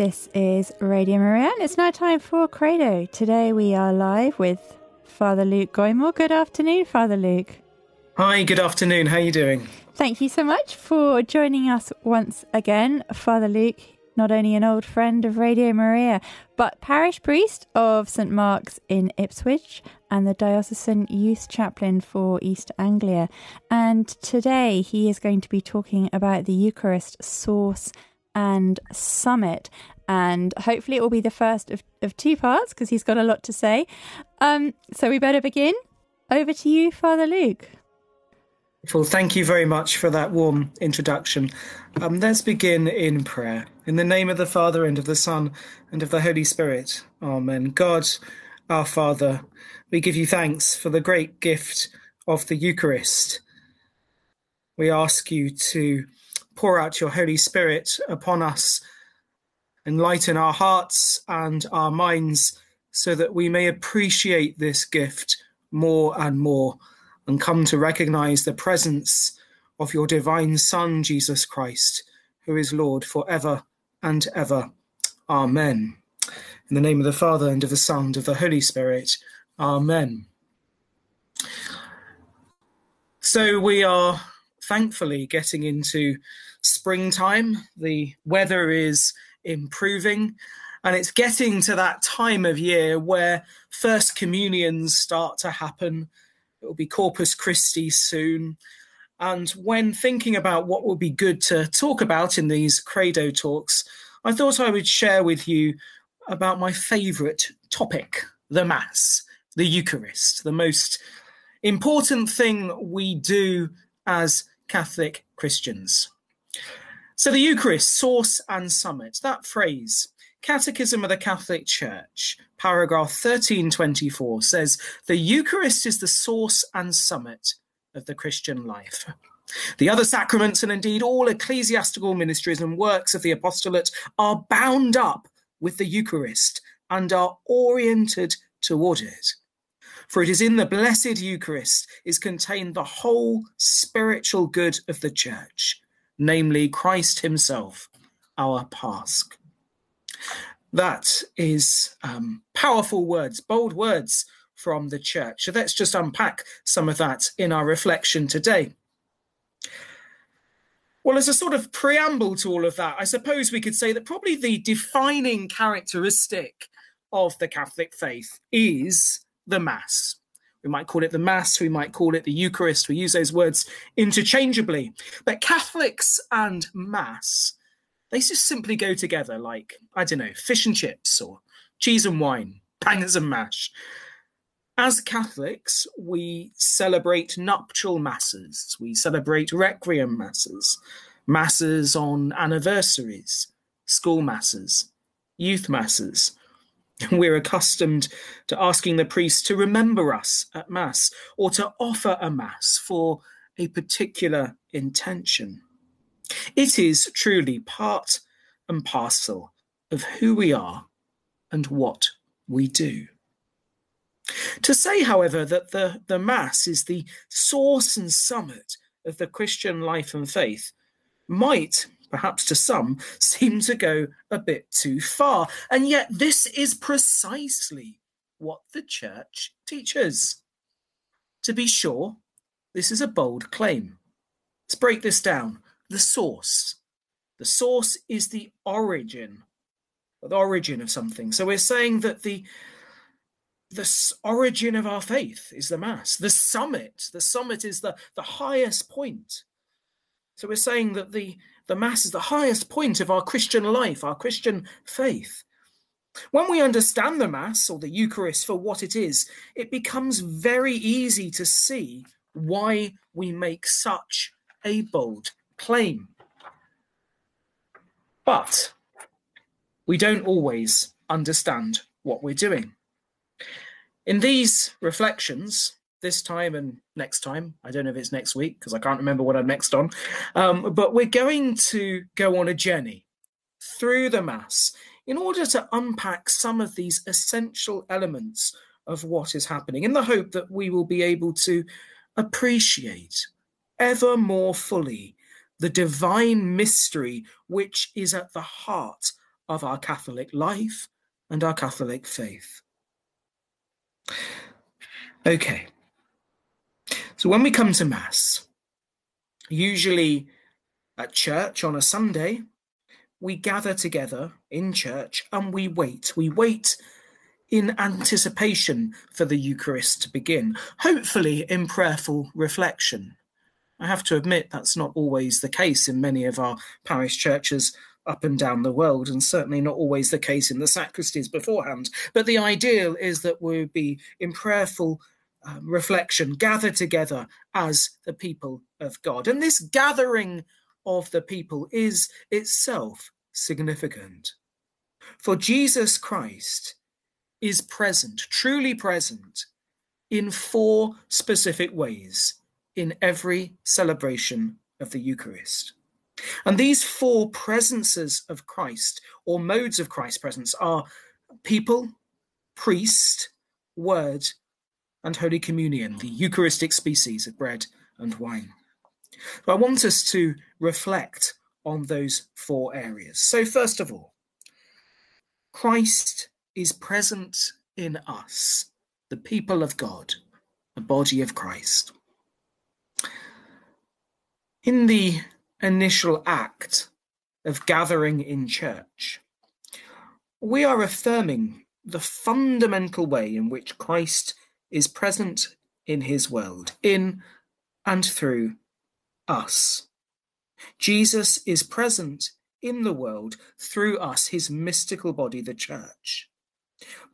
This is Radio Maria, and it's now time for Credo. Today we are live with Father Luke Goymour. Good afternoon, Father Luke. Hi, good afternoon. How are you doing? Thank you so much for joining us once again, Father Luke. Not only an old friend of Radio Maria, but parish priest of St Mark's in Ipswich and the diocesan youth chaplain for East Anglia. And today he is going to be talking about the Eucharist source and Summit. And hopefully, it will be the first of, of two parts because he's got a lot to say. Um, so, we better begin. Over to you, Father Luke. Well, thank you very much for that warm introduction. Um, let's begin in prayer. In the name of the Father, and of the Son, and of the Holy Spirit. Amen. God, our Father, we give you thanks for the great gift of the Eucharist. We ask you to pour out your Holy Spirit upon us, enlighten our hearts and our minds so that we may appreciate this gift more and more and come to recognize the presence of your divine Son, Jesus Christ, who is Lord forever and ever. Amen. In the name of the Father, and of the Son, and of the Holy Spirit. Amen. So we are thankfully getting into springtime. The weather is improving, and it's getting to that time of year where first communions start to happen. It will be Corpus Christi soon. And when thinking about what would be good to talk about in these Credo talks, I thought I would share with you about my favourite topic the Mass, the Eucharist, the most important thing we do as Catholic Christians. So the Eucharist, source and summit, that phrase, Catechism of the Catholic Church, paragraph 1324, says the Eucharist is the source and summit of the Christian life. The other sacraments and indeed all ecclesiastical ministries and works of the apostolate are bound up with the Eucharist and are oriented toward it. For it is in the blessed Eucharist is contained the whole spiritual good of the church namely Christ Himself, our Pasch. That is um, powerful words, bold words from the church. So let's just unpack some of that in our reflection today. Well, as a sort of preamble to all of that, I suppose we could say that probably the defining characteristic of the Catholic faith is the Mass. We might call it the Mass, we might call it the Eucharist. We use those words interchangeably. But Catholics and Mass, they just simply go together like, I don't know, fish and chips or cheese and wine, bangers and mash. As Catholics, we celebrate nuptial masses, we celebrate requiem masses, masses on anniversaries, school masses, youth masses, We're accustomed to asking the priest to remember us at Mass or to offer a Mass for a particular intention. It is truly part and parcel of who we are and what we do. To say, however, that the, the Mass is the source and summit of the Christian life and faith might perhaps to some, seem to go a bit too far. And yet, this is precisely what the church teaches. to be sure, this is a bold claim. Let's break this down. The source. The source is the origin, the origin of something. So we're saying that the the origin of our faith is the mass. The summit, the summit is the, the highest point. So we're saying that the, the mass is the highest point of our Christian life, our Christian faith. When we understand the Mass or the Eucharist for what it is, it becomes very easy to see why we make such a bold claim. But we don't always understand what we're doing. In these reflections, this time and next time, I don't know if it's next week because I can't remember what I'm next on, um, but we're going to go on a journey through the Mass in order to unpack some of these essential elements of what is happening in the hope that we will be able to appreciate ever more fully the divine mystery which is at the heart of our Catholic life and our Catholic faith. Okay, so when we come to Mass, usually at church on a Sunday, we gather together in church and we wait. We wait in anticipation for the Eucharist to begin, hopefully in prayerful reflection. I have to admit that's not always the case in many of our parish churches up and down the world, and certainly not always the case in the sacristies beforehand. But the ideal is that we be in prayerful um, reflection, gather together as the people of God. And this gathering of the people is itself significant. For Jesus Christ is present, truly present, in four specific ways in every celebration of the Eucharist. And these four presences of Christ, or modes of Christ's presence, are people, priest, word, and Holy Communion, the Eucharistic species of bread and wine. So I want us to reflect on those four areas. So, first of all, Christ is present in us, the people of God, the body of Christ. In the initial act of gathering in church, we are affirming the fundamental way in which Christ is present in his world, in and through us. Jesus is present in the world through us, his mystical body, the church.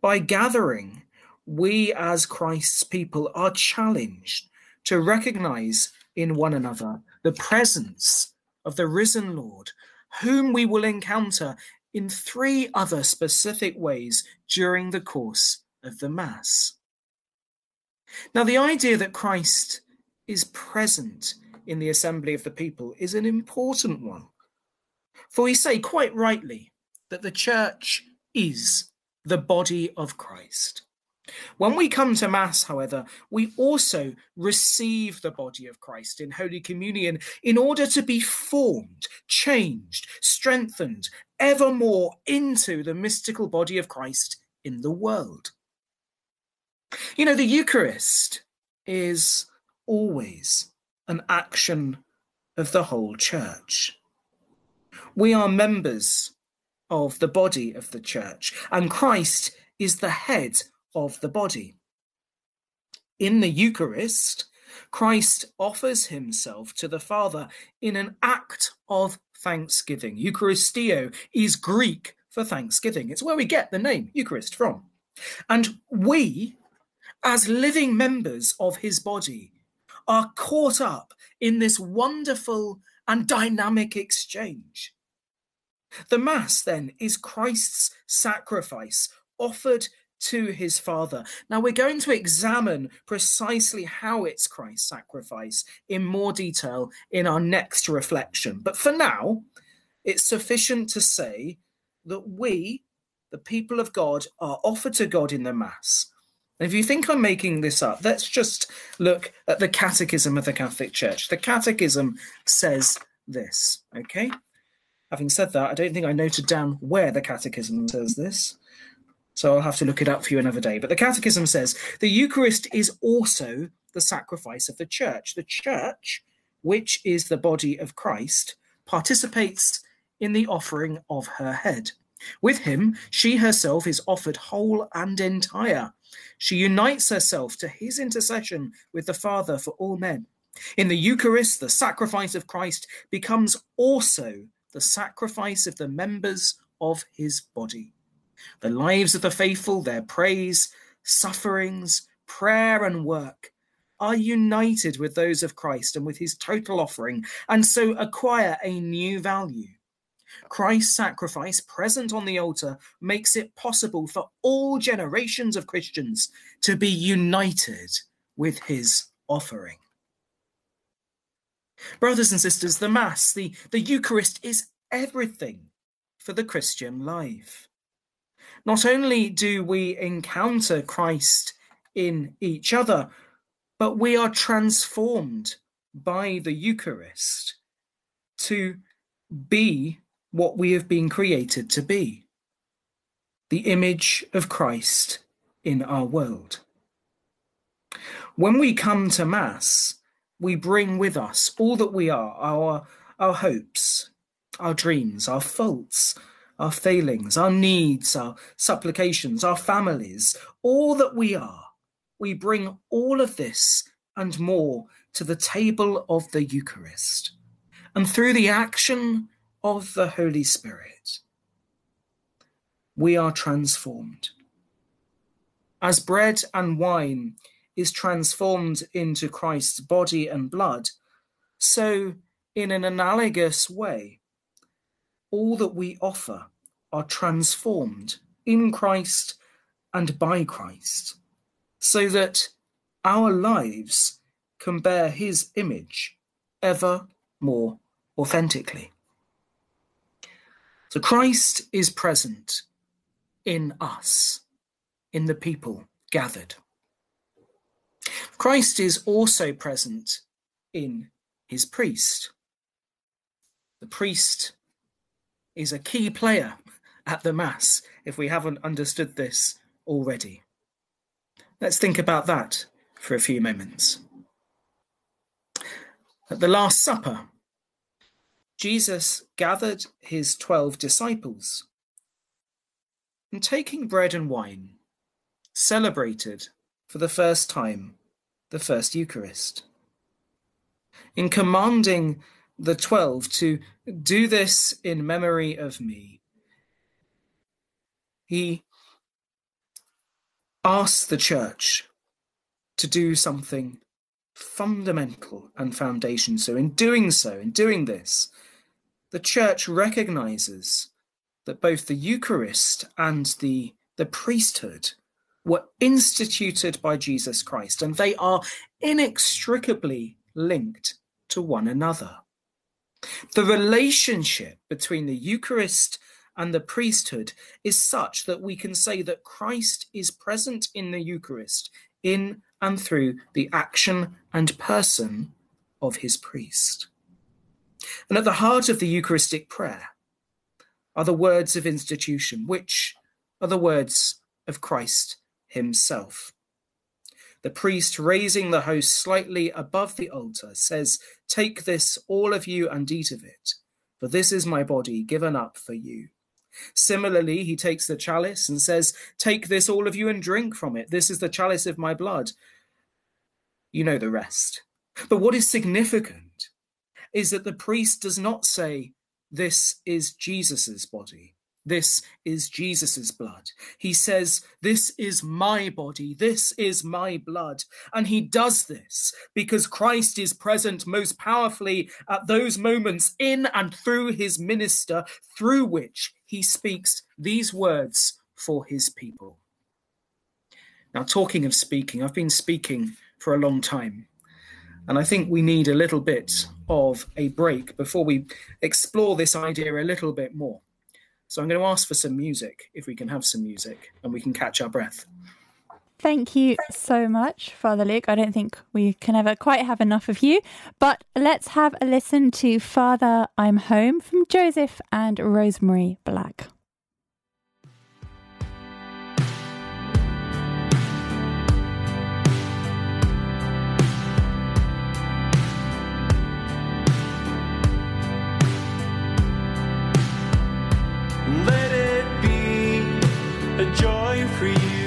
By gathering, we as Christ's people are challenged to recognize in one another the presence of the risen Lord, whom we will encounter in three other specific ways during the course of the Mass. Now, the idea that Christ is present in the assembly of the people is an important one. For we say quite rightly that the church is the body of Christ. When we come to Mass, however, we also receive the body of Christ in Holy Communion in order to be formed, changed, strengthened evermore into the mystical body of Christ in the world. You know, the Eucharist is always an action of the whole church. We are members of the body of the church, and Christ is the head of the body. In the Eucharist, Christ offers himself to the Father in an act of thanksgiving. Eucharistio is Greek for thanksgiving. It's where we get the name Eucharist from. And we, as living members of his body, are caught up in this wonderful and dynamic exchange. The Mass, then, is Christ's sacrifice offered to his Father. Now, we're going to examine precisely how it's Christ's sacrifice in more detail in our next reflection. But for now, it's sufficient to say that we, the people of God, are offered to God in the Mass if you think I'm making this up, let's just look at the Catechism of the Catholic Church. The Catechism says this, okay? Having said that, I don't think I noted down where the Catechism says this, so I'll have to look it up for you another day. But the Catechism says the Eucharist is also the sacrifice of the church. The church, which is the body of Christ, participates in the offering of her head. With him, she herself is offered whole and entire. She unites herself to his intercession with the Father for all men. In the Eucharist, the sacrifice of Christ becomes also the sacrifice of the members of his body. The lives of the faithful, their praise, sufferings, prayer, and work are united with those of Christ and with his total offering, and so acquire a new value. Christ's sacrifice present on the altar makes it possible for all generations of Christians to be united with his offering. Brothers and sisters, the Mass, the, the Eucharist is everything for the Christian life. Not only do we encounter Christ in each other, but we are transformed by the Eucharist to be what we have been created to be the image of Christ in our world. When we come to Mass, we bring with us all that we are our, our hopes, our dreams, our faults, our failings, our needs, our supplications, our families, all that we are. We bring all of this and more to the table of the Eucharist. And through the action of the Holy Spirit, we are transformed. As bread and wine is transformed into Christ's body and blood, so in an analogous way, all that we offer are transformed in Christ and by Christ, so that our lives can bear his image ever more authentically. So Christ is present in us, in the people gathered. Christ is also present in his priest. The priest is a key player at the Mass if we haven't understood this already. Let's think about that for a few moments. At the Last Supper, Jesus gathered his twelve disciples and taking bread and wine, celebrated for the first time the first Eucharist. In commanding the twelve to do this in memory of me, he asked the church to do something fundamental and foundation. So, in doing so, in doing this, the church recognizes that both the Eucharist and the, the priesthood were instituted by Jesus Christ, and they are inextricably linked to one another. The relationship between the Eucharist and the priesthood is such that we can say that Christ is present in the Eucharist in and through the action and person of his priest. And at the heart of the Eucharistic prayer are the words of institution, which are the words of Christ himself. The priest, raising the host slightly above the altar, says, Take this, all of you, and eat of it, for this is my body given up for you. Similarly, he takes the chalice and says, Take this, all of you, and drink from it. This is the chalice of my blood. You know the rest. But what is significant is that the priest does not say, This is Jesus's body. This is Jesus's blood. He says, This is my body. This is my blood. And he does this because Christ is present most powerfully at those moments in and through his minister, through which he speaks these words for his people. Now, talking of speaking, I've been speaking for a long time. And I think we need a little bit of a break before we explore this idea a little bit more. So I'm going to ask for some music, if we can have some music, and we can catch our breath. Thank you so much, Father Luke. I don't think we can ever quite have enough of you, but let's have a listen to Father I'm Home from Joseph and Rosemary Black. free you.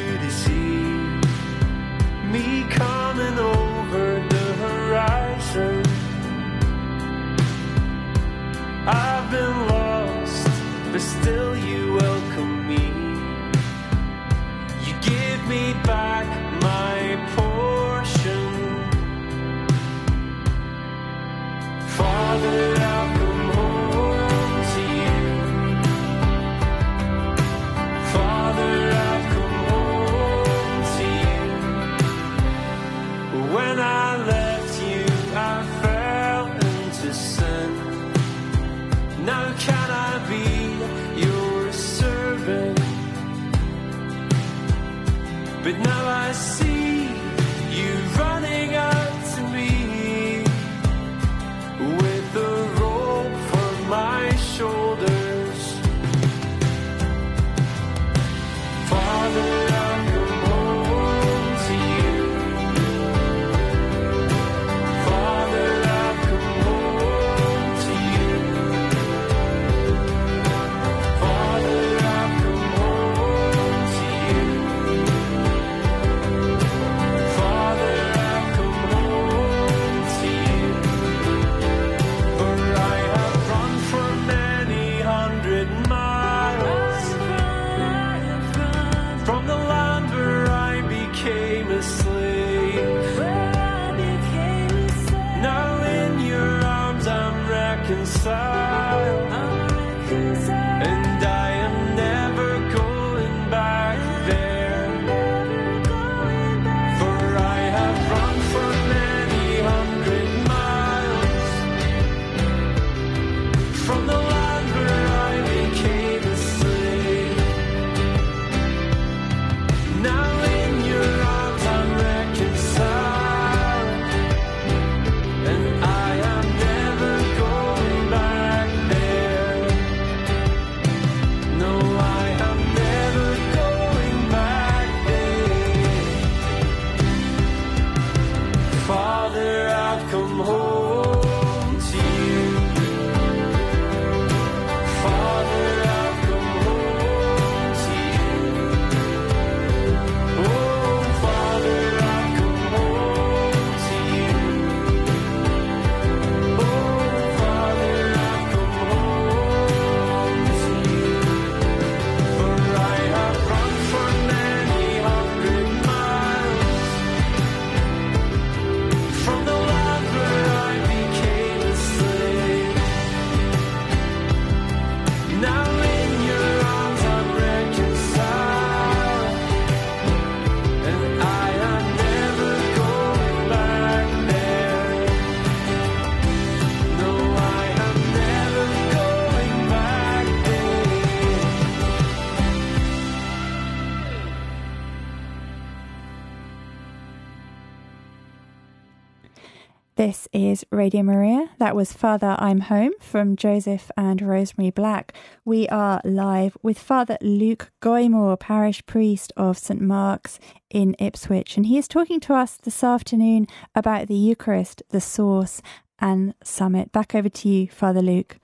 Radio Maria. That was Father I'm Home from Joseph and Rosemary Black. We are live with Father Luke Goymour, parish priest of St Mark's in Ipswich, and he is talking to us this afternoon about the Eucharist, the source, and summit. Back over to you, Father Luke.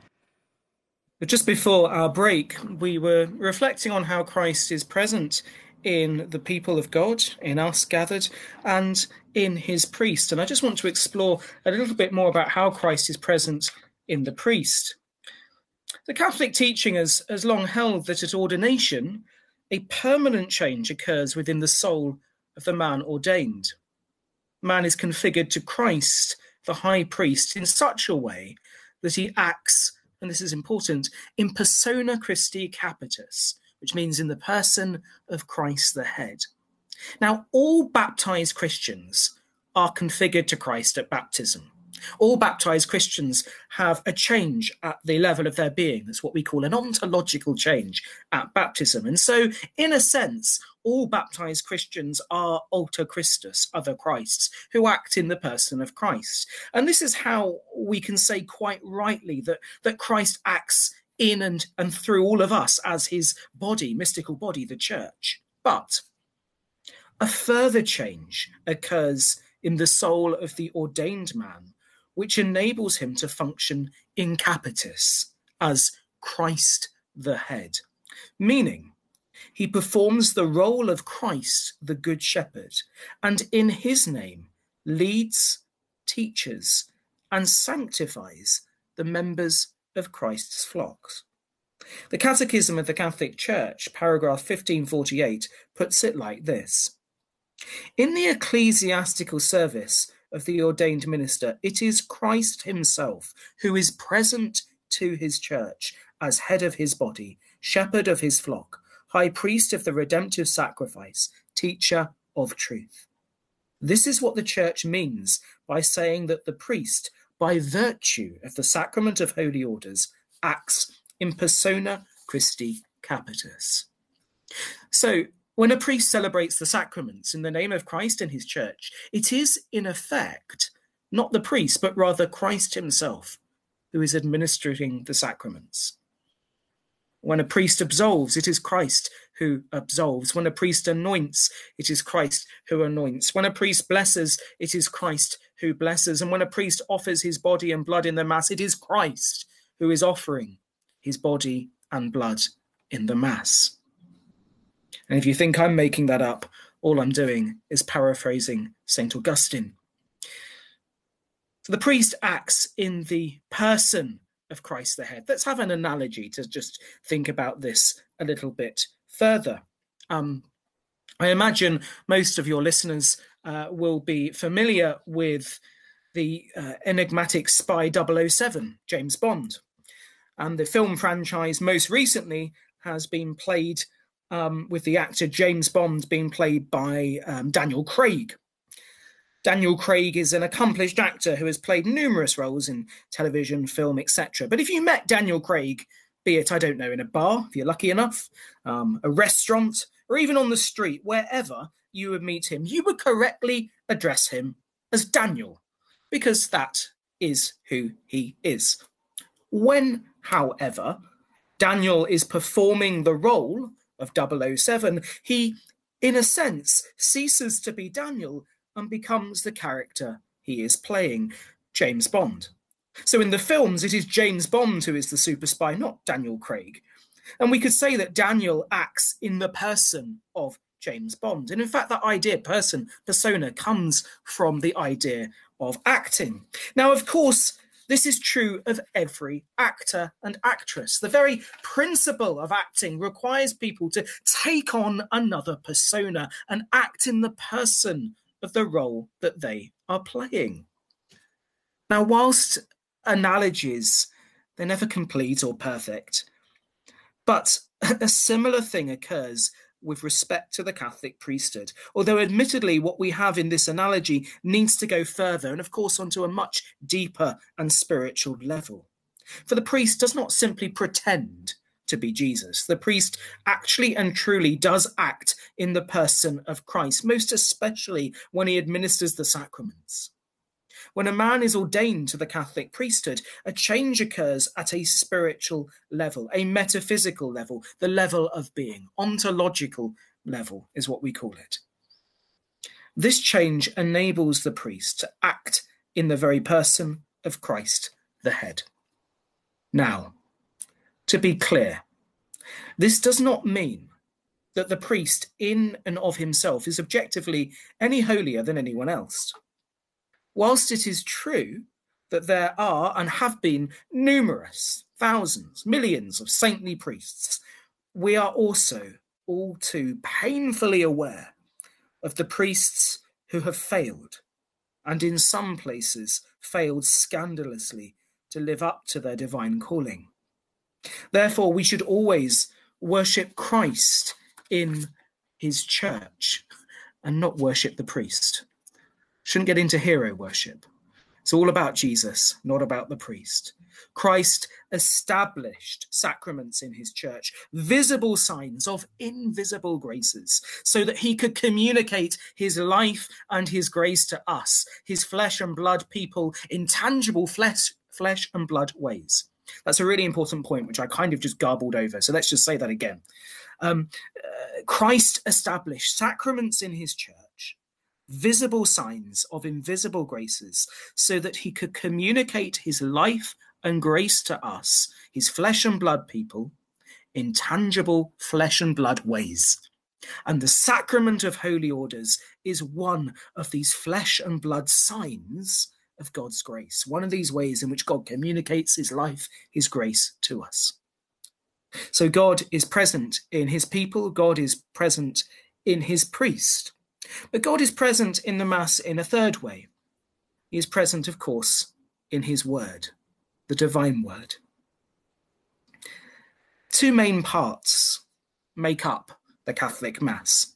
Just before our break, we were reflecting on how Christ is present in the people of God, in us gathered, and in his priest. And I just want to explore a little bit more about how Christ is present in the priest. The Catholic teaching has, has long held that at ordination, a permanent change occurs within the soul of the man ordained. Man is configured to Christ, the high priest, in such a way that he acts, and this is important, in persona Christi capitis, which means in the person of Christ the head. Now, all baptized Christians are configured to Christ at baptism. All baptized Christians have a change at the level of their being. That's what we call an ontological change at baptism. And so, in a sense, all baptized Christians are alter Christus, other Christs, who act in the person of Christ. And this is how we can say quite rightly that, that Christ acts in and, and through all of us as his body, mystical body, the church. But a further change occurs in the soul of the ordained man, which enables him to function in capitis as Christ the head, meaning he performs the role of Christ, the Good Shepherd, and in his name leads, teaches, and sanctifies the members of Christ's flocks. The Catechism of the Catholic Church, paragraph 1548, puts it like this In the ecclesiastical service, of the ordained minister. It is Christ himself who is present to his church as head of his body, shepherd of his flock, high priest of the redemptive sacrifice, teacher of truth. This is what the church means by saying that the priest, by virtue of the sacrament of holy orders, acts in persona Christi Capitis. So, when a priest celebrates the sacraments in the name of Christ and his church, it is in effect not the priest, but rather Christ himself who is administering the sacraments. When a priest absolves, it is Christ who absolves. When a priest anoints, it is Christ who anoints. When a priest blesses, it is Christ who blesses. And when a priest offers his body and blood in the Mass, it is Christ who is offering his body and blood in the Mass. And if you think I'm making that up, all I'm doing is paraphrasing St. Augustine. So the priest acts in the person of Christ the head. Let's have an analogy to just think about this a little bit further. Um, I imagine most of your listeners uh, will be familiar with the uh, enigmatic spy 007, James Bond. And the film franchise most recently has been played um, with the actor James Bond being played by um, Daniel Craig. Daniel Craig is an accomplished actor who has played numerous roles in television, film, etc. But if you met Daniel Craig, be it, I don't know, in a bar, if you're lucky enough, um, a restaurant, or even on the street, wherever you would meet him, you would correctly address him as Daniel, because that is who he is. When, however, Daniel is performing the role of 007, he, in a sense, ceases to be Daniel and becomes the character he is playing, James Bond. So in the films, it is James Bond who is the super spy, not Daniel Craig. And we could say that Daniel acts in the person of James Bond. And in fact, that idea, person, persona, comes from the idea of acting. Now, of course, this is true of every actor and actress. The very principle of acting requires people to take on another persona and act in the person of the role that they are playing. Now, whilst analogies, they're never complete or perfect, but a similar thing occurs with respect to the Catholic priesthood. Although, admittedly, what we have in this analogy needs to go further and, of course, onto a much deeper and spiritual level. For the priest does not simply pretend to be Jesus. The priest actually and truly does act in the person of Christ, most especially when he administers the sacraments. When a man is ordained to the Catholic priesthood, a change occurs at a spiritual level, a metaphysical level, the level of being, ontological level is what we call it. This change enables the priest to act in the very person of Christ, the head. Now, to be clear, this does not mean that the priest, in and of himself, is objectively any holier than anyone else. Whilst it is true that there are and have been numerous, thousands, millions of saintly priests, we are also all too painfully aware of the priests who have failed, and in some places failed scandalously to live up to their divine calling. Therefore, we should always worship Christ in his church and not worship the priest. Shouldn't get into hero worship. It's all about Jesus, not about the priest. Christ established sacraments in his church, visible signs of invisible graces, so that he could communicate his life and his grace to us, his flesh and blood people, in tangible flesh, flesh and blood ways. That's a really important point, which I kind of just garbled over. So let's just say that again. Um, uh, Christ established sacraments in his church, visible signs of invisible graces, so that he could communicate his life and grace to us, his flesh and blood people, in tangible flesh and blood ways. And the sacrament of holy orders is one of these flesh and blood signs of God's grace, one of these ways in which God communicates his life, his grace to us. So God is present in his people, God is present in his priest. But God is present in the Mass in a third way. He is present, of course, in his word, the divine word. Two main parts make up the Catholic Mass.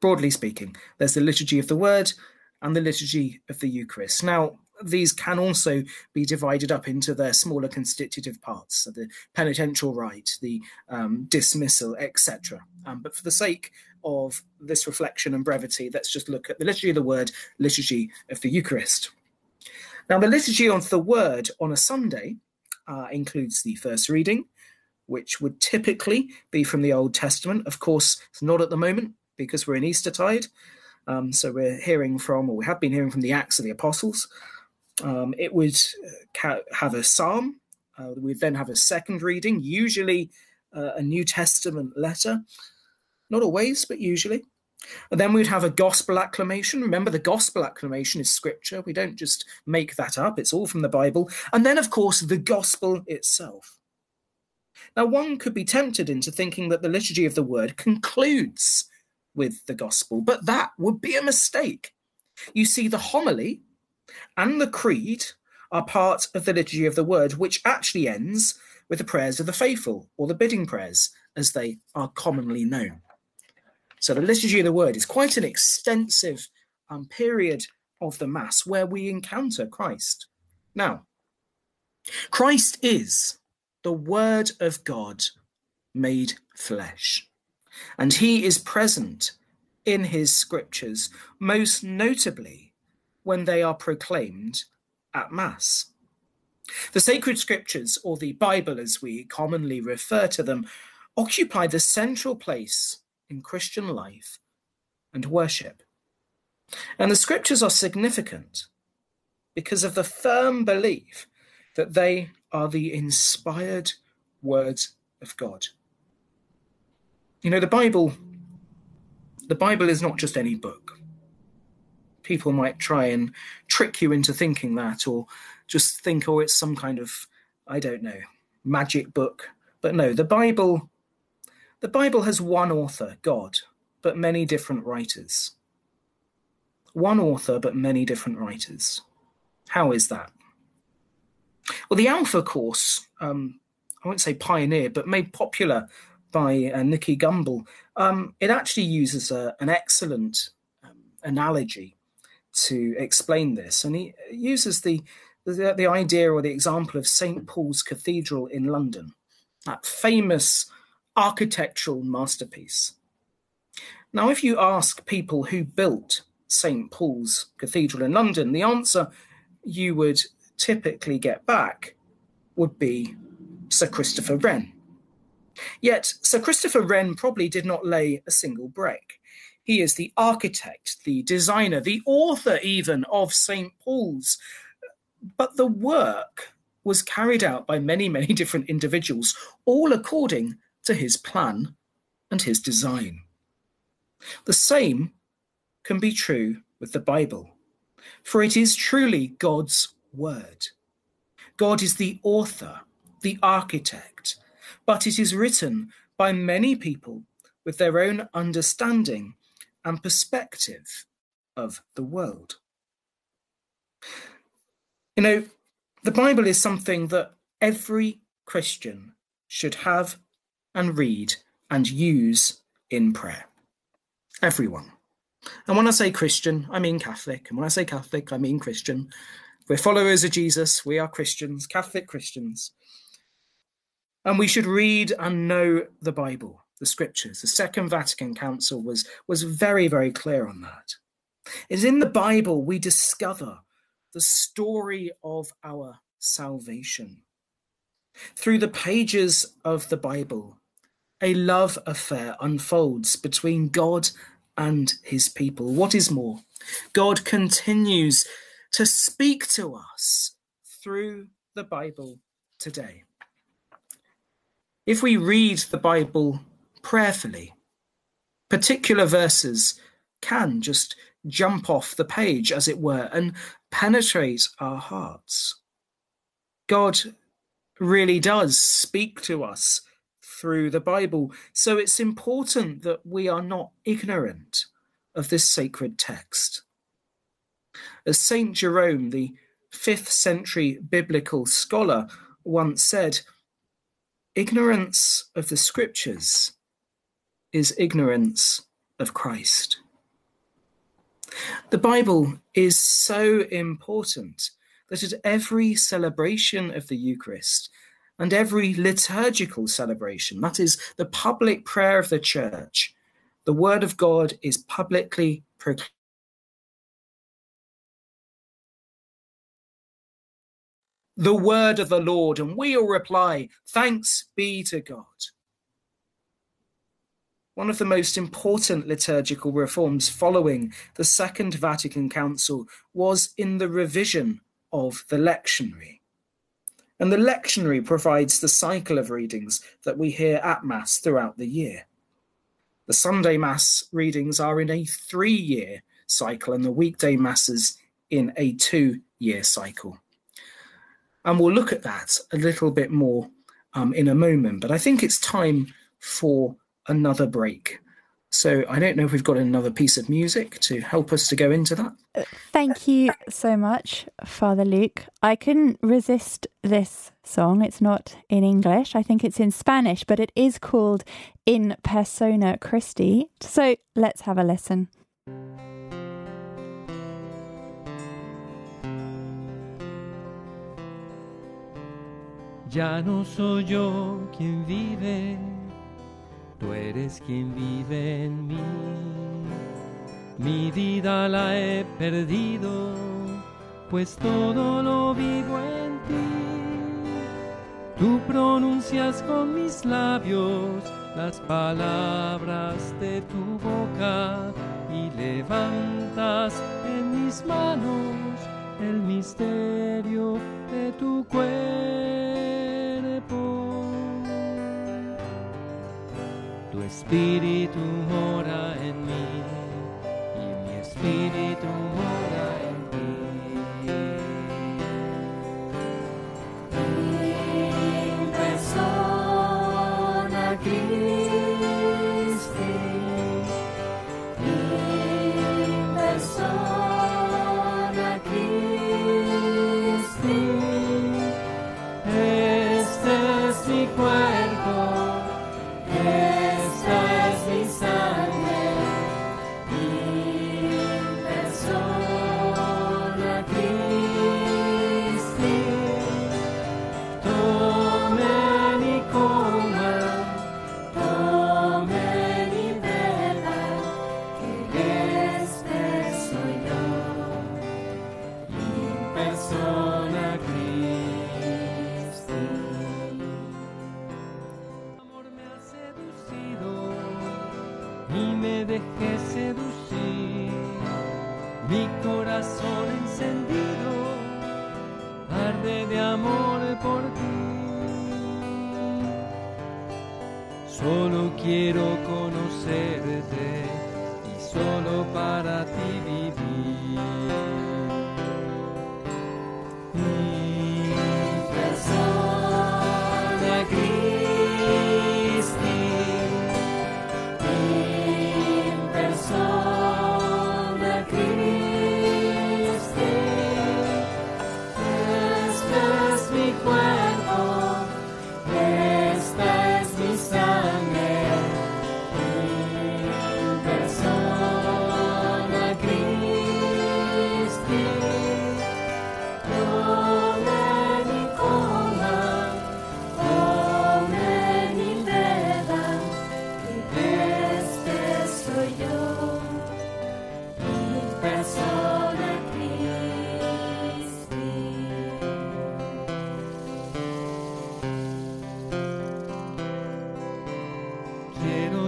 Broadly speaking, there's the liturgy of the word and the liturgy of the Eucharist. Now, these can also be divided up into their smaller constitutive parts, so the penitential rite, the um, dismissal, etc. Um, but for the sake of this reflection and brevity, let's just look at the liturgy of the word, liturgy of the Eucharist. Now, the liturgy of the word on a Sunday uh, includes the first reading, which would typically be from the Old Testament. Of course, it's not at the moment because we're in Eastertide. Um, so we're hearing from, or we have been hearing from the Acts of the Apostles. Um, it would uh, ca- have a psalm. Uh, we'd then have a second reading, usually uh, a New Testament letter. Not always, but usually. And then we'd have a gospel acclamation. Remember, the gospel acclamation is scripture. We don't just make that up, it's all from the Bible. And then, of course, the gospel itself. Now, one could be tempted into thinking that the liturgy of the word concludes with the gospel, but that would be a mistake. You see, the homily and the creed are part of the liturgy of the word, which actually ends with the prayers of the faithful, or the bidding prayers, as they are commonly known. So the liturgy of the word is quite an extensive um, period of the Mass where we encounter Christ. Now, Christ is the Word of God made flesh, and he is present in his scriptures, most notably when they are proclaimed at Mass. The sacred scriptures, or the Bible as we commonly refer to them, occupy the central place in Christian life and worship. And the scriptures are significant because of the firm belief that they are the inspired words of God. You know, the Bible, the Bible is not just any book. People might try and trick you into thinking that, or just think, oh, it's some kind of, I don't know, magic book. But no, the Bible the Bible has one author, God, but many different writers. One author, but many different writers. How is that? Well, the Alpha course, um, I won't say pioneer but made popular by uh, Nicky Gumbel, um, it actually uses a, an excellent um, analogy to explain this. And he uses the, the, the idea or the example of St. Paul's Cathedral in London, that famous architectural masterpiece. Now, if you ask people who built St. Paul's Cathedral in London, the answer you would typically get back would be Sir Christopher Wren. Yet, Sir Christopher Wren probably did not lay a single brick. He is the architect, the designer, the author even of St. Paul's. But the work was carried out by many, many different individuals, all according to his plan and his design. The same can be true with the Bible, for it is truly God's word. God is the author, the architect, but it is written by many people with their own understanding and perspective of the world. You know, the Bible is something that every Christian should have and read and use in prayer. Everyone. And when I say Christian, I mean Catholic. And when I say Catholic, I mean Christian. We're followers of Jesus. We are Christians, Catholic Christians. And we should read and know the Bible, the scriptures. The Second Vatican Council was, was very, very clear on that. It's in the Bible we discover the story of our salvation. Through the pages of the Bible, a love affair unfolds between God and his people. What is more, God continues to speak to us through the Bible today. If we read the Bible prayerfully, particular verses can just jump off the page, as it were, and penetrate our hearts. God really does speak to us through the Bible. So it's important that we are not ignorant of this sacred text. As St. Jerome, the 5th century biblical scholar, once said, ignorance of the scriptures is ignorance of Christ. The Bible is so important that at every celebration of the Eucharist and every liturgical celebration, that is, the public prayer of the Church, the Word of God is publicly proclaimed. The word of the Lord, and we'll reply, Thanks be to God. One of the most important liturgical reforms following the Second Vatican Council was in the revision of the lectionary. And the lectionary provides the cycle of readings that we hear at Mass throughout the year. The Sunday Mass readings are in a three year cycle, and the weekday Masses in a two year cycle. And we'll look at that a little bit more um, in a moment, but I think it's time for another break. So I don't know if we've got another piece of music to help us to go into that. Uh, thank you so much, Father Luke. I couldn't resist this song. It's not in English, I think it's in Spanish, but it is called In Persona Christi. So let's have a listen. Ya no soy yo quien vive tú eres quien vive en mí. Mi vida la he perdido, pues todo lo vivo en ti. Tú pronuncias con mis labios las palabras de tu boca y levantas en mis manos el misterio de tu cuerpo. Espíritu mora en mí y mi espíritu mora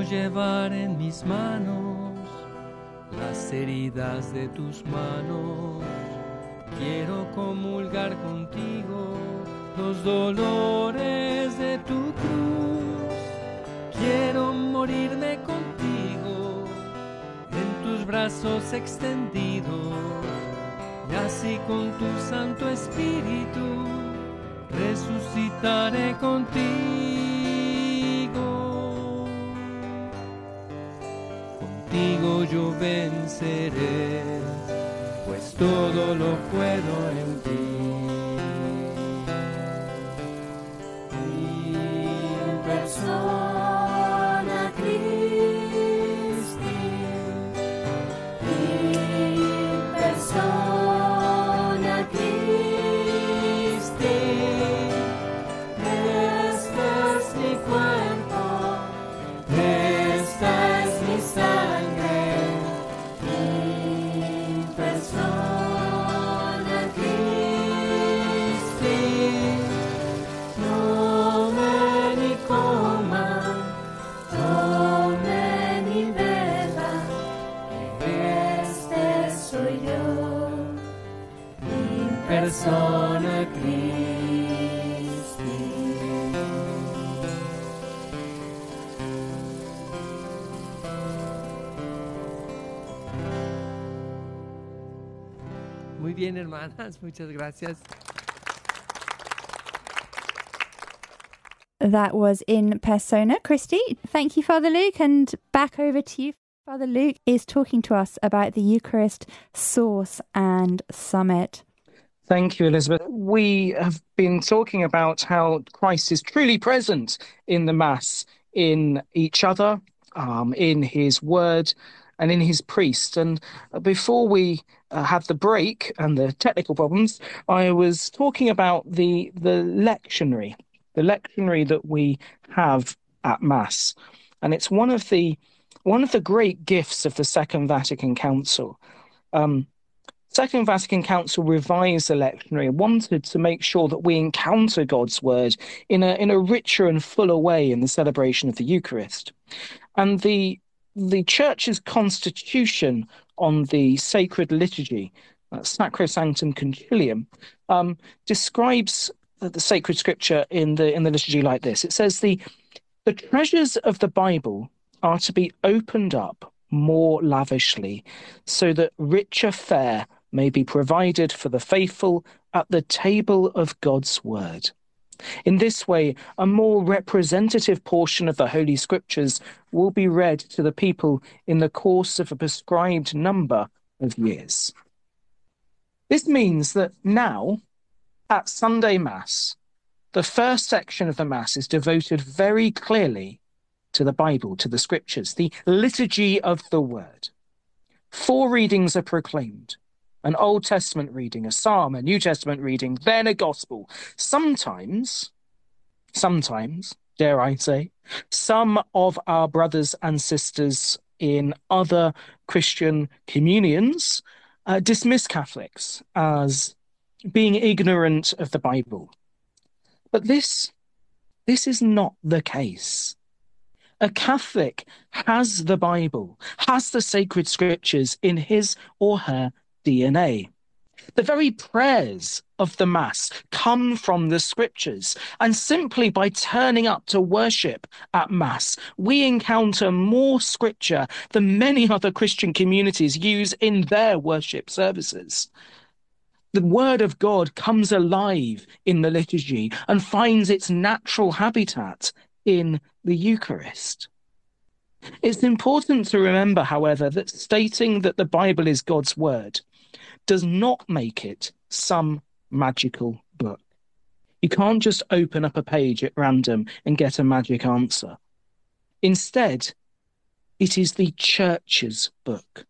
llevar en mis manos las heridas de tus manos. Quiero comulgar contigo los dolores de tu cruz. Quiero morirme contigo en tus brazos extendidos. Y así con tu Santo Espíritu resucitaré contigo. Contigo yo venceré, pues todo lo puedo en ti. Hermanas, muchas gracias. That was in persona. Christi, thank you, Father Luke. And back over to you. Father Luke is talking to us about the Eucharist source and summit. Thank you, Elizabeth. We have been talking about how Christ is truly present in the Mass, in each other, um, in his word, and in his priest. And before we uh, the break and the technical problems, I was talking about the the lectionary, the lectionary that we have at Mass, and it's one of the one of the great gifts of the Second Vatican Council. Um, Second Vatican Council revised the lectionary and wanted to make sure that we encounter God's word in a in a richer and fuller way in the celebration of the Eucharist. And the the Church's constitution on the sacred liturgy, uh, Sacrosanctum Concilium, um, describes the, the sacred scripture in the in the liturgy like this. It says the the treasures of the Bible are to be opened up more lavishly, so that richer fare may be provided for the faithful at the table of God's word. In this way, a more representative portion of the Holy Scriptures will be read to the people in the course of a prescribed number of years. This means that now, at Sunday Mass, the first section of the Mass is devoted very clearly to the Bible, to the Scriptures, the liturgy of the Word. Four readings are proclaimed an Old Testament reading, a Psalm, a New Testament reading, then a Gospel. Sometimes, sometimes, dare I say, some of our brothers and sisters in other Christian communions uh, dismiss Catholics as being ignorant of the Bible. But this, this is not the case. A Catholic has the Bible, has the sacred scriptures in his or her DNA. The very prayers of the Mass come from the scriptures, and simply by turning up to worship at Mass, we encounter more scripture than many other Christian communities use in their worship services. The Word of God comes alive in the liturgy and finds its natural habitat in the Eucharist. It's important to remember, however, that stating that the Bible is God's Word does not make it some magical book. You can't just open up a page at random and get a magic answer. Instead, it is the church's book.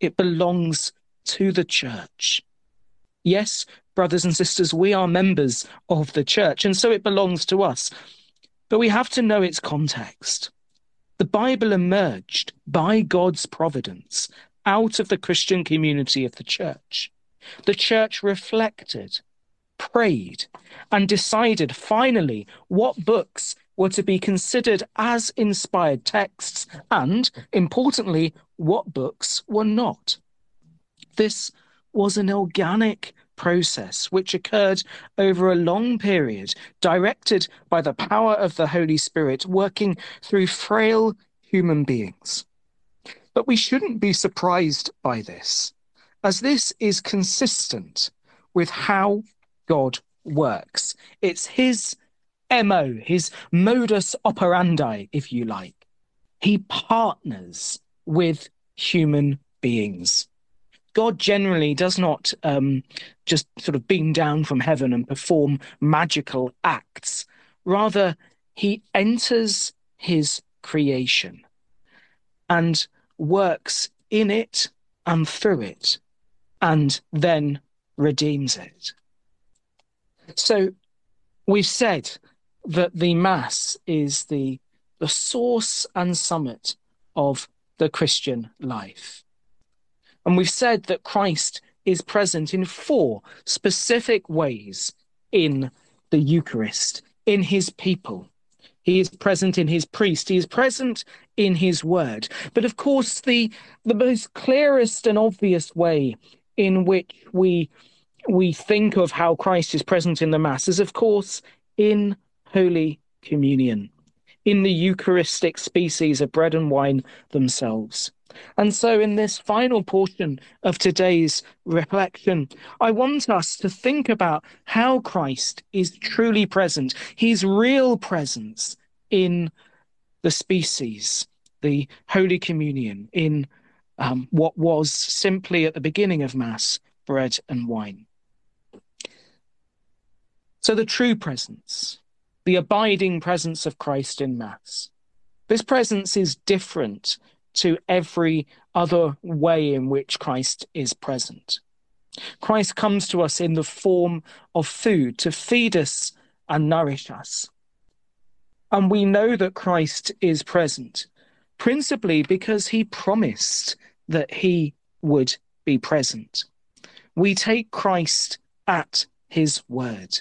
It belongs to the church. Yes, brothers and sisters, we are members of the church, and so it belongs to us. But we have to know its context. The Bible emerged by God's providence out of the Christian community of the church. The church reflected, prayed, and decided finally what books were to be considered as inspired texts and, importantly, what books were not. This was an organic process which occurred over a long period, directed by the power of the Holy Spirit, working through frail human beings. But we shouldn't be surprised by this, as this is consistent with how God works. It's his MO, his modus operandi, if you like. He partners with human beings. God generally does not um, just sort of beam down from heaven and perform magical acts. Rather, he enters his creation and works in it and through it and then redeems it. So we've said that the Mass is the, the source and summit of the Christian life. And we've said that Christ is present in four specific ways in the Eucharist, in his people. He is present in his priest. He is present in his word. But of course, the, the most clearest and obvious way in which we, we think of how Christ is present in the Mass is, of course, in Holy Communion, in the Eucharistic species of bread and wine themselves. And so, in this final portion of today's reflection, I want us to think about how Christ is truly present, his real presence in the species, the Holy Communion, in um, what was simply at the beginning of Mass bread and wine. So, the true presence, the abiding presence of Christ in Mass. This presence is different to every other way in which Christ is present. Christ comes to us in the form of food to feed us and nourish us. And we know that Christ is present principally because he promised that he would be present. We take Christ at his word.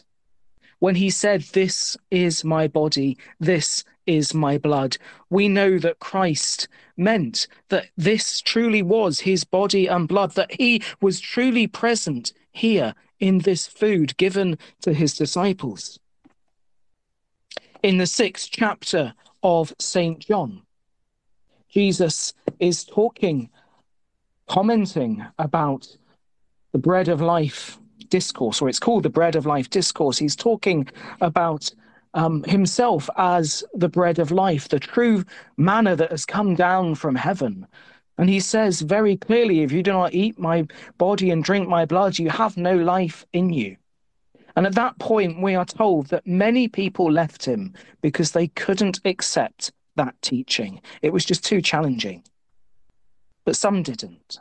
When he said, This is my body, this is my blood. We know that Christ meant that this truly was his body and blood, that he was truly present here in this food given to his disciples. In the sixth chapter of St. John, Jesus is talking, commenting about the bread of life discourse, or it's called the bread of life discourse. He's talking about um, himself as the bread of life, the true manna that has come down from heaven. And he says very clearly, if you do not eat my body and drink my blood, you have no life in you. And at that point, we are told that many people left him because they couldn't accept that teaching. It was just too challenging. But some didn't.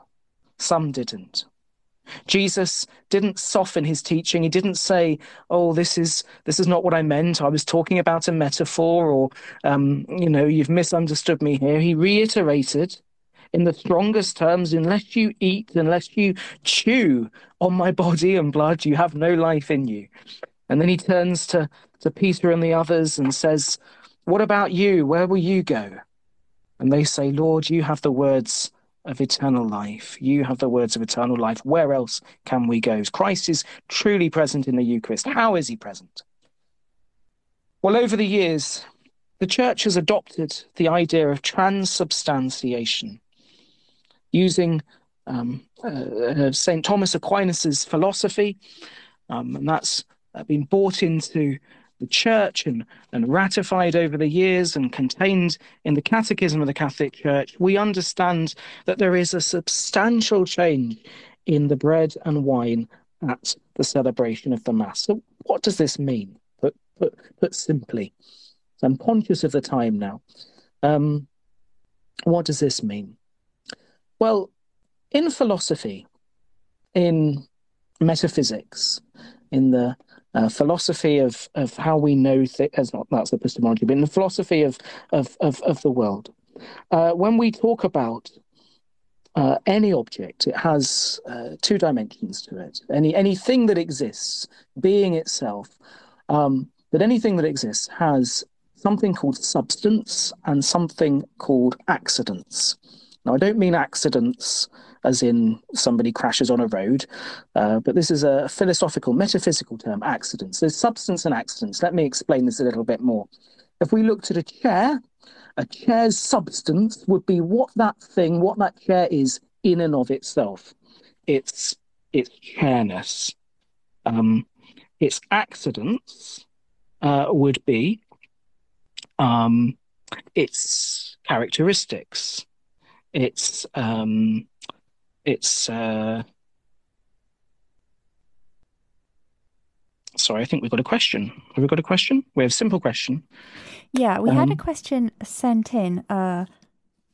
Some didn't. Jesus didn't soften his teaching. He didn't say, "Oh, this is this is not what I meant. I was talking about a metaphor," or um, you know, "You've misunderstood me here." He reiterated in the strongest terms, "Unless you eat, unless you chew on my body and blood, you have no life in you." And then he turns to to Peter and the others and says, "What about you? Where will you go?" And they say, "Lord, you have the words." Of eternal life. You have the words of eternal life. Where else can we go? Christ is truly present in the Eucharist. How is he present? Well, over the years, the church has adopted the idea of transubstantiation using um, uh, uh, St. Thomas Aquinas's philosophy, um, and that's been brought into the church and, and ratified over the years and contained in the catechism of the Catholic Church, we understand that there is a substantial change in the bread and wine at the celebration of the Mass. So, what does this mean? Put, put, put simply, so I'm conscious of the time now. Um, what does this mean? Well, in philosophy, in metaphysics, in the uh, philosophy of of how we know th- as not that's epistemology, but in the philosophy of of of, of the world. Uh, when we talk about uh, any object, it has uh, two dimensions to it. Any anything that exists, being itself, um, that anything that exists has something called substance and something called accidents. Now, I don't mean accidents as in somebody crashes on a road. Uh, but this is a philosophical, metaphysical term, accidents. There's substance and accidents. Let me explain this a little bit more. If we looked at a chair, a chair's substance would be what that thing, what that chair is in and of itself. It's its chairness. Um, its accidents uh, would be um, its characteristics, its um, it's. Uh... Sorry, I think we've got a question. Have we got a question? We have a simple question. Yeah, we had a Um, question sent in. Uh,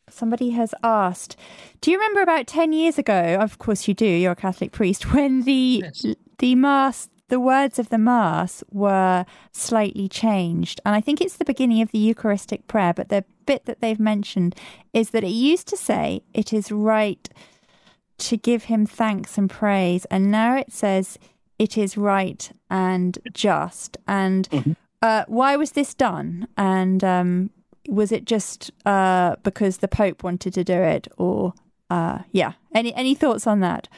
somebody has asked, "Do you remember about ten years ago? Of course you do. You're a Catholic priest. When the Yes. the mass, the words of the mass were slightly changed, and I think it's the beginning of the Eucharistic prayer. But the bit that they've mentioned is that it used to say, "It is right to give him thanks and praise," and now it says, "It is right and just." And uh, why was this done? And um, was it just uh, because the Pope wanted to do it, or uh, yeah? Any any thoughts on that?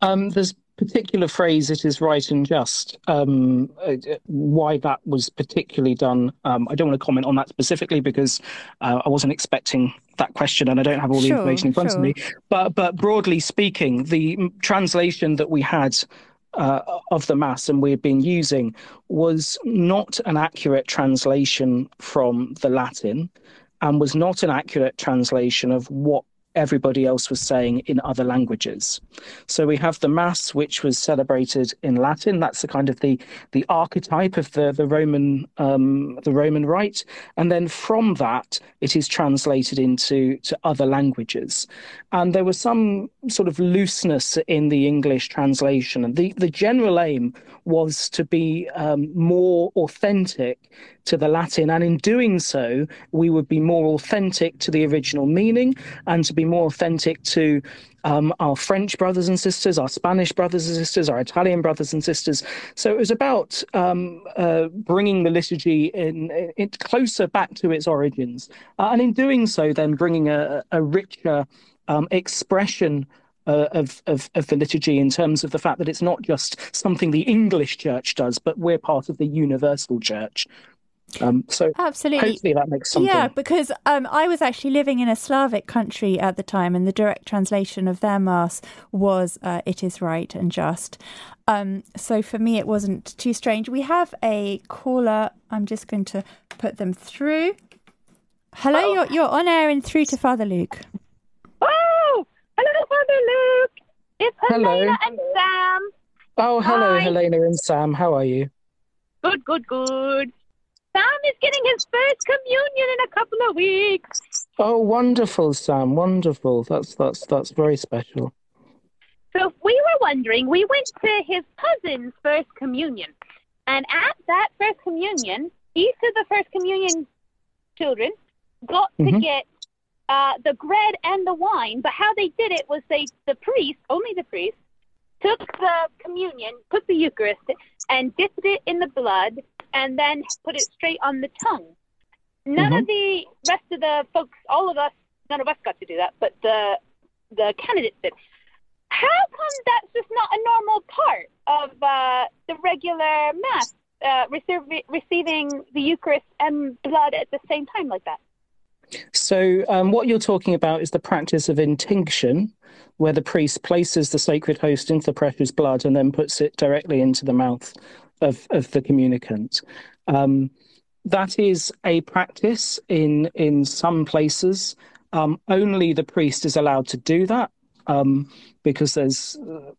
Um, there's particular phrase, it is right and just. Um, uh, why that was particularly done, um, I don't want to comment on that specifically because uh, I wasn't expecting that question and I don't have all the Sure, information in front sure. of me. But, but broadly speaking, the translation that we had uh, of the Mass and we had been using was not an accurate translation from the Latin and was not an accurate translation of what everybody else was saying in other languages. So we have the Mass, which was celebrated in Latin. That's the kind of the the archetype of the the Roman um, the Roman rite, and then from that it is translated into to other languages. And there was some sort of looseness in the English translation, and the the general aim was to be um, more authentic to the Latin, and in doing so, we would be more authentic to the original meaning and to be more authentic to um, our French brothers and sisters, our Spanish brothers and sisters, our Italian brothers and sisters. So it was about um, uh, bringing the liturgy in, in closer back to its origins, uh, and in doing so, then bringing a, a richer um, expression uh, of, of of the liturgy in terms of the fact that it's not just something the English Church does, but we're part of the universal Church. Um, so Absolutely. hopefully that makes something. Yeah, because um, I was actually living in a Slavic country at the time, and the direct translation of their mass was uh, "It is right and just." Um, so for me, it wasn't too strange. We have a caller. I'm just going to put them through. Hello, you're you're on air and through to Father Luke. Oh, hello, Father Luke. It's Hello. Helena and Sam. Oh, hello, Hi. Helena and Sam. How are you? Good, good, good. Sam is getting his first communion in a couple of weeks. Oh, wonderful, Sam. Wonderful. That's that's that's very special. So we were wondering, we went to his cousin's first communion. And at that first communion, each of the first communion children got to Mhm. get uh, the bread and the wine. But how they did it was they, the priest, only the priest, took the communion, took the Eucharist, and dipped it in the blood, and then put it straight on the tongue. None of the rest of the folks, all of us, none of us got to do that, but the the candidates did. How come that's just not a normal part of uh, the regular mass, uh, receive, receiving the Eucharist and blood at the same time like that? So, um, what you're talking about is the practice of intinction, where the priest places the sacred host into the precious blood and then puts it directly into the mouth of, of the communicant. Um, that is a practice in in some places. Um, only the priest is allowed to do that um, because there's uh,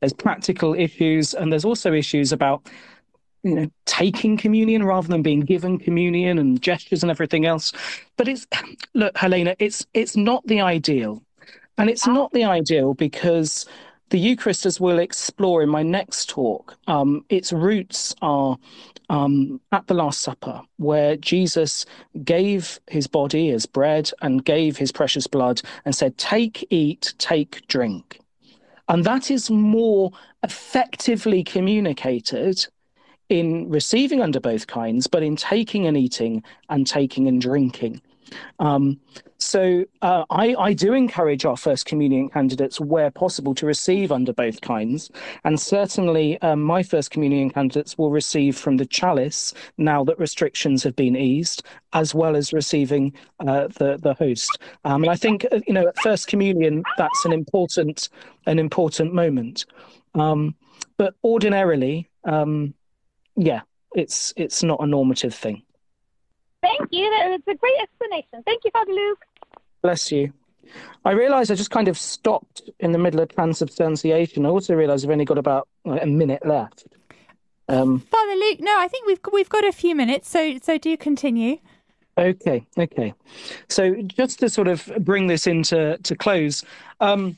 there's practical issues and there's also issues about you know taking communion rather than being given communion and gestures and everything else. But it's look, Helena, it's it's not the ideal, and it's not the ideal because the Eucharist, as we'll explore in my next talk, um, its roots are um, at the Last Supper, where Jesus gave his body as bread and gave his precious blood and said, Take, eat, take, drink. And that is more effectively communicated in receiving under both kinds, but in taking and eating and taking and drinking. Um, so uh, I, I do encourage our first communion candidates, where possible, to receive under both kinds. And certainly, um, my first communion candidates will receive from the chalice now that restrictions have been eased, as well as receiving uh, the the host. Um, and I think uh, you know, at first communion, that's an important an important moment. Um, but ordinarily, um, yeah, it's it's not a normative thing. Thank you. That- That's a great explanation. Thank you, Father Luke. Bless you. I realised I just kind of stopped in the middle of transubstantiation. I also realised I've only got about like, a minute left. Um, Father Luke, no, I think we've we've got a few minutes, so so do continue. Okay, okay. So just to sort of bring this into to close, um,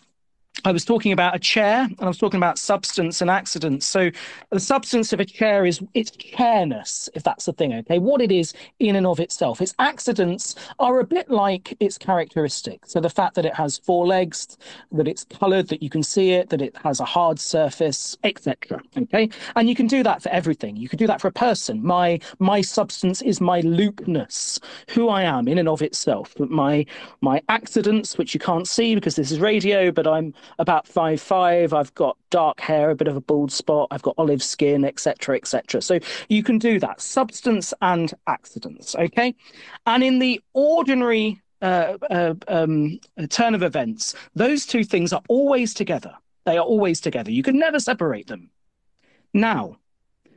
I was talking about a chair and I was talking about substance and accidents. So the substance of a chair is its chairness, if that's the thing, okay? What it is in and of itself. Its accidents are a bit like its characteristics. So the fact that it has four legs, that it's coloured, that you can see it, that it has a hard surface, etc. Okay? And you can do that for everything. You can do that for a person. My my substance is my Lukeness, who I am in and of itself. My my accidents, which you can't see because this is radio, but I'm about five five. I've got dark hair, a bit of a bald spot. I've got olive skin, etc., etc. So you can do that. Substance and accidents. Okay, and in the ordinary uh, uh, um, turn of events, those two things are always together. They are always together. You can never separate them. Now,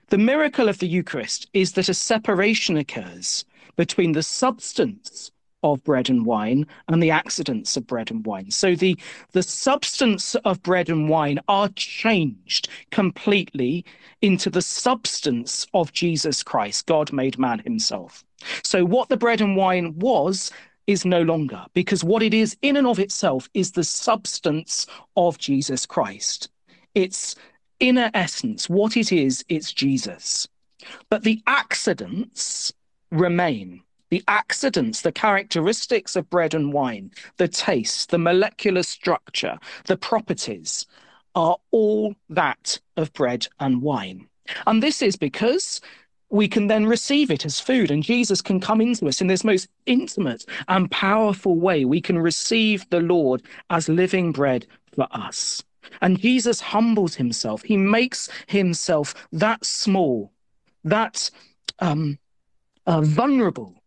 the miracle of the Eucharist is that a separation occurs between the substance of bread and wine and the accidents of bread and wine. So the, the substance of bread and wine are changed completely into the substance of Jesus Christ, God made man himself. So what the bread and wine was is no longer, because what it is in and of itself is the substance of Jesus Christ. Its inner essence, what it is, it's Jesus. But the accidents remain the accidents, the characteristics of bread and wine, the taste, the molecular structure, the properties are all that of bread and wine. And this is because we can then receive it as food, and Jesus can come into us in this most intimate and powerful way. We can receive the Lord as living bread for us. And Jesus humbles himself, he makes himself that small, that um, uh, vulnerable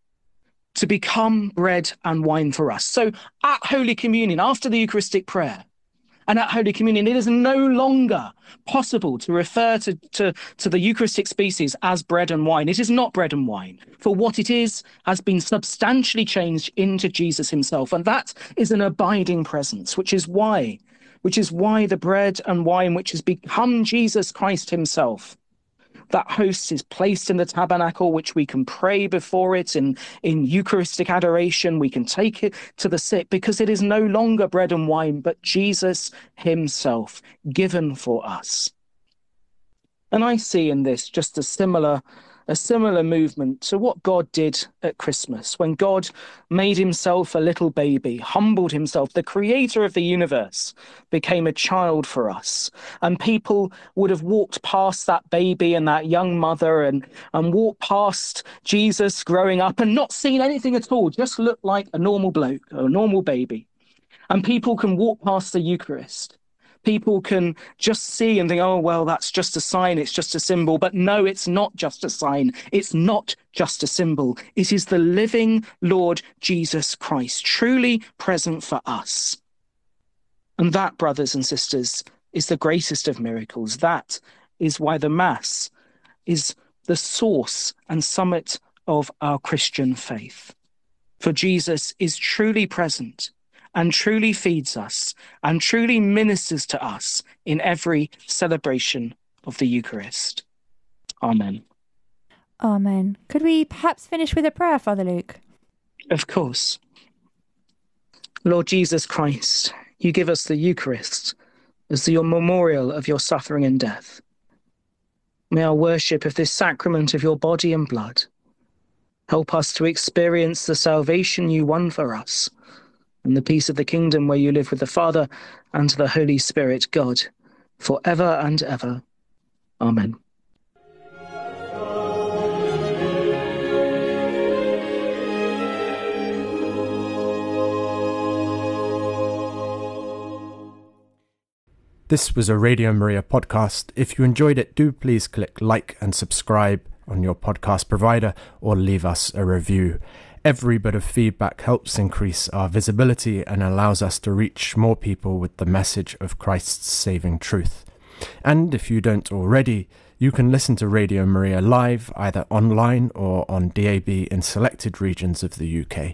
to become bread and wine for us. So at Holy Communion, after the Eucharistic prayer, and at Holy Communion, it is no longer possible to refer to, to, to the Eucharistic species as bread and wine. It is not bread and wine, for what it is has been substantially changed into Jesus himself. And that is an abiding presence, which is why, which is why the bread and wine, which has become Jesus Christ himself, that host is placed in the tabernacle, which we can pray before it in, in Eucharistic adoration. We can take it to the sick because it is no longer bread and wine, but Jesus himself given for us. And I see in this just a similar a similar movement to what God did at Christmas when God made himself a little baby, humbled himself. The creator of the universe became a child for us. And people would have walked past that baby and that young mother and, and walked past Jesus growing up and not seen anything at all, just looked like a normal bloke, a normal baby. And people can walk past the Eucharist people can just see and think, oh, well, that's just a sign, it's just a symbol. But no, it's not just a sign, it's not just a symbol. It is the living Lord Jesus Christ, truly present for us. And that, brothers and sisters, is the greatest of miracles. That is why the Mass is the source and summit of our Christian faith. For Jesus is truly present and truly feeds us and truly ministers to us in every celebration of the Eucharist. Amen. Amen. Could we perhaps finish with a prayer, Father Luke? Of course. Lord Jesus Christ, you give us the Eucharist as your memorial of your suffering and death. May our worship of this sacrament of your body and blood help us to experience the salvation you won for us and the peace of the kingdom where you live with the Father and the Holy Spirit, God, for ever and ever. Amen. This was a Radio Maria podcast. If you enjoyed it, do please click like and subscribe on your podcast provider or leave us a review. Every bit of feedback helps increase our visibility and allows us to reach more people with the message of Christ's saving truth. And if you don't already, you can listen to Radio Maria live either online or on DAB in selected regions of the UK.